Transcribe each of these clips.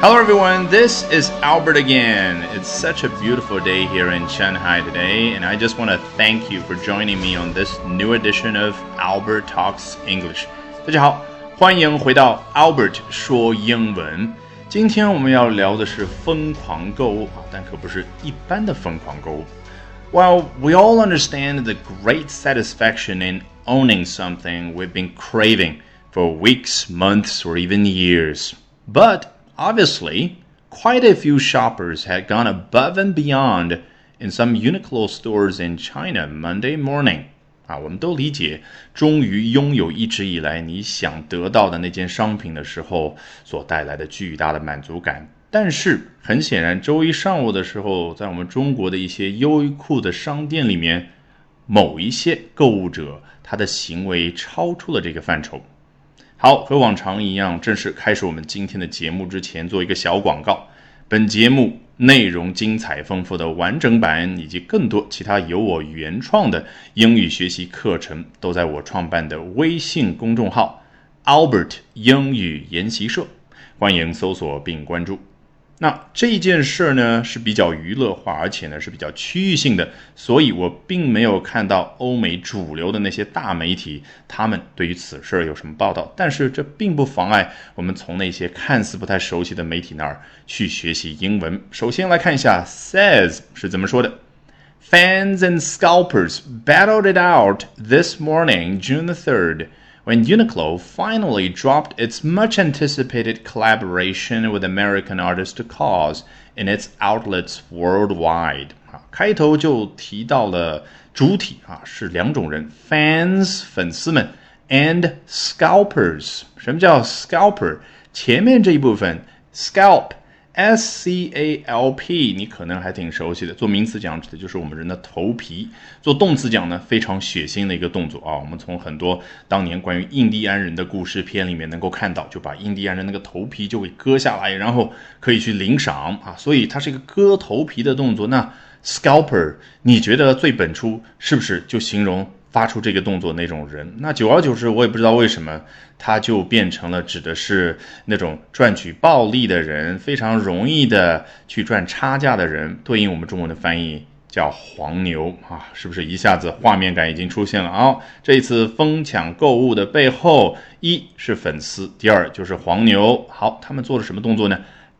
Hello everyone, this is Albert again. It's such a beautiful day here in Shanghai today, and I just want to thank you for joining me on this new edition of Albert Talks English. 大家好，欢迎回到 Albert 说英文。今天我们要聊的是疯狂购物啊，但可不是一般的疯狂购物。While we all understand the great satisfaction in owning something we've been craving for weeks, months, or even years, but Obviously, quite a few shoppers had gone above and beyond in some Uniqlo stores in China Monday morning. 啊，我们都理解，终于拥有一直以来你想得到的那件商品的时候所带来的巨大的满足感。但是，很显然，周一上午的时候，在我们中国的一些优衣库的商店里面，某一些购物者他的行为超出了这个范畴。 好，和往常一样，正式开始我们今天的节目之前，做一个小广告。本节目内容精彩丰富的完整版，以及更多其他由我原创的英语学习课程，都在我创办的微信公众号 Albert 英语研习社，欢迎搜索并关注。那这件事儿呢是比较娱乐化，而且呢是比较区域性的，所以我并没有看到欧美主流的那些大媒体他们对于此事有什么报道。但是这并不妨碍我们从那些看似不太熟悉的媒体那儿去学习英文。首先来看一下 says 是怎么说的：Fans and scalpers battled it out this morning, June the third. when Uniqlo finally dropped its much anticipated collaboration with American artist Cause in its outlets worldwide。啊，开头就提到了主体啊是两种人，fans 粉丝们，and scalpers。什么叫 scalper？前面这一部分 scalp。 S C A L P，你可能还挺熟悉的。做名词讲指的就是我们人的头皮；做动词讲呢，非常血腥的一个动作啊。我们从很多当年关于印第安人的故事片里面能够看到，就把印第安人那个头皮就给割下来，然后可以去领赏啊。所以它是一个割头皮的动作。那 scalper，你觉得最本初是不是就形容？发出这个动作那种人，那久而久之，我也不知道为什么，他就变成了指的是那种赚取暴利的人，非常容易的去赚差价的人。对应我们中文的翻译叫黄牛啊，是不是一下子画面感已经出现了啊？这一次疯抢购物的背后，一是粉丝，第二就是黄牛。好，他们做了什么动作呢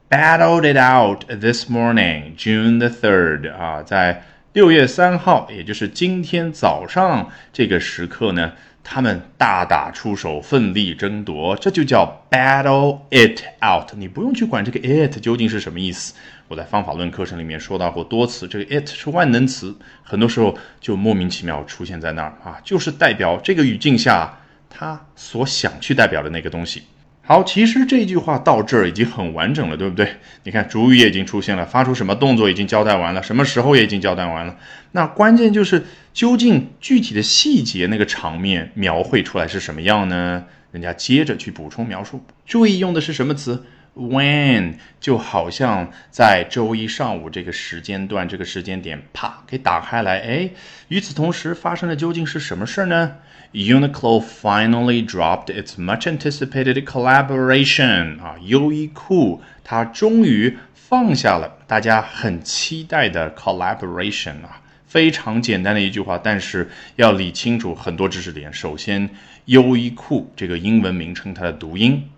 ？Battled it out this morning, June the third 啊，在。六月三号，也就是今天早上这个时刻呢，他们大打出手，奋力争夺，这就叫 battle it out。你不用去管这个 it 究竟是什么意思，我在方法论课程里面说到过多次，这个 it 是万能词，很多时候就莫名其妙出现在那儿啊，就是代表这个语境下他所想去代表的那个东西。好，其实这句话到这儿已经很完整了，对不对？你看主语也已经出现了，发出什么动作已经交代完了，什么时候也已经交代完了。那关键就是究竟具体的细节那个场面描绘出来是什么样呢？人家接着去补充描述，注意用的是什么词？When 就好像在周一上午这个时间段、这个时间点，啪给打开来。哎，与此同时发生的究竟是什么事儿呢？Uniqlo finally dropped its much-anticipated collaboration 啊，优衣库它终于放下了大家很期待的 collaboration 啊，非常简单的一句话，但是要理清楚很多知识点。首先，优衣库这个英文名称它的读音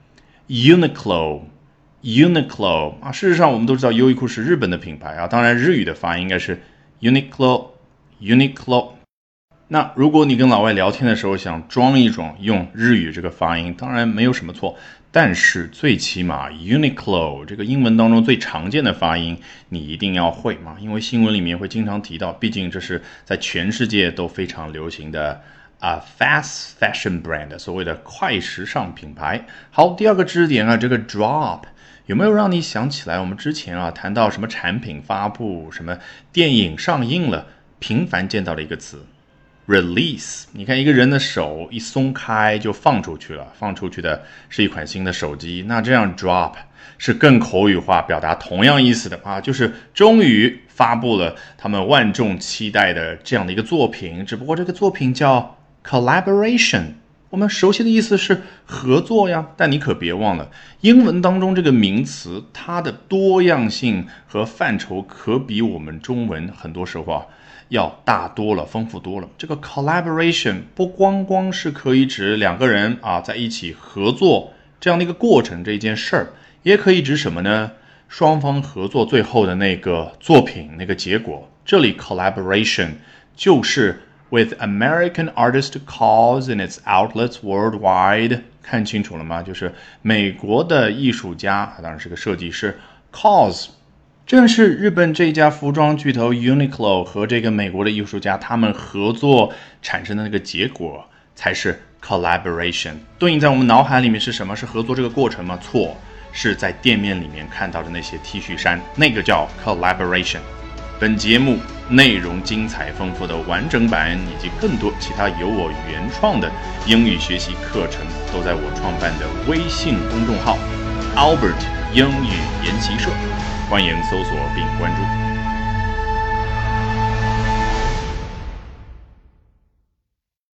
，Uniqlo。Uniqlo 啊，事实上我们都知道优衣库是日本的品牌啊，当然日语的发音应该是 Uniqlo，Uniqlo。那如果你跟老外聊天的时候想装一装用日语这个发音，当然没有什么错，但是最起码 Uniqlo 这个英文当中最常见的发音你一定要会嘛，因为新闻里面会经常提到，毕竟这是在全世界都非常流行的啊 fast fashion brand，所谓的快时尚品牌。好，第二个知识点啊，这个 drop。有没有让你想起来我们之前啊谈到什么产品发布、什么电影上映了，频繁见到的一个词，release。你看一个人的手一松开就放出去了，放出去的是一款新的手机。那这样 drop 是更口语化，表达同样意思的啊，就是终于发布了他们万众期待的这样的一个作品。只不过这个作品叫 collaboration。我们熟悉的意思是合作呀，但你可别忘了，英文当中这个名词它的多样性和范畴可比我们中文很多时候啊要大多了，丰富多了。这个 collaboration 不光光是可以指两个人啊在一起合作这样的一个过程这一件事儿，也可以指什么呢？双方合作最后的那个作品那个结果。这里 collaboration 就是。With American artist cause in its outlets worldwide，看清楚了吗？就是美国的艺术家，当然是个设计师，cause，正是日本这家服装巨头 Uniqlo 和这个美国的艺术家他们合作产生的那个结果，才是 collaboration。对应在我们脑海里面是什么？是合作这个过程吗？错，是在店面里面看到的那些 T 恤衫，那个叫 collaboration。本节目内容精彩丰富的完整版，以及更多其他由我原创的英语学习课程，都在我创办的微信公众号 Albert 英语研习社，欢迎搜索并关注。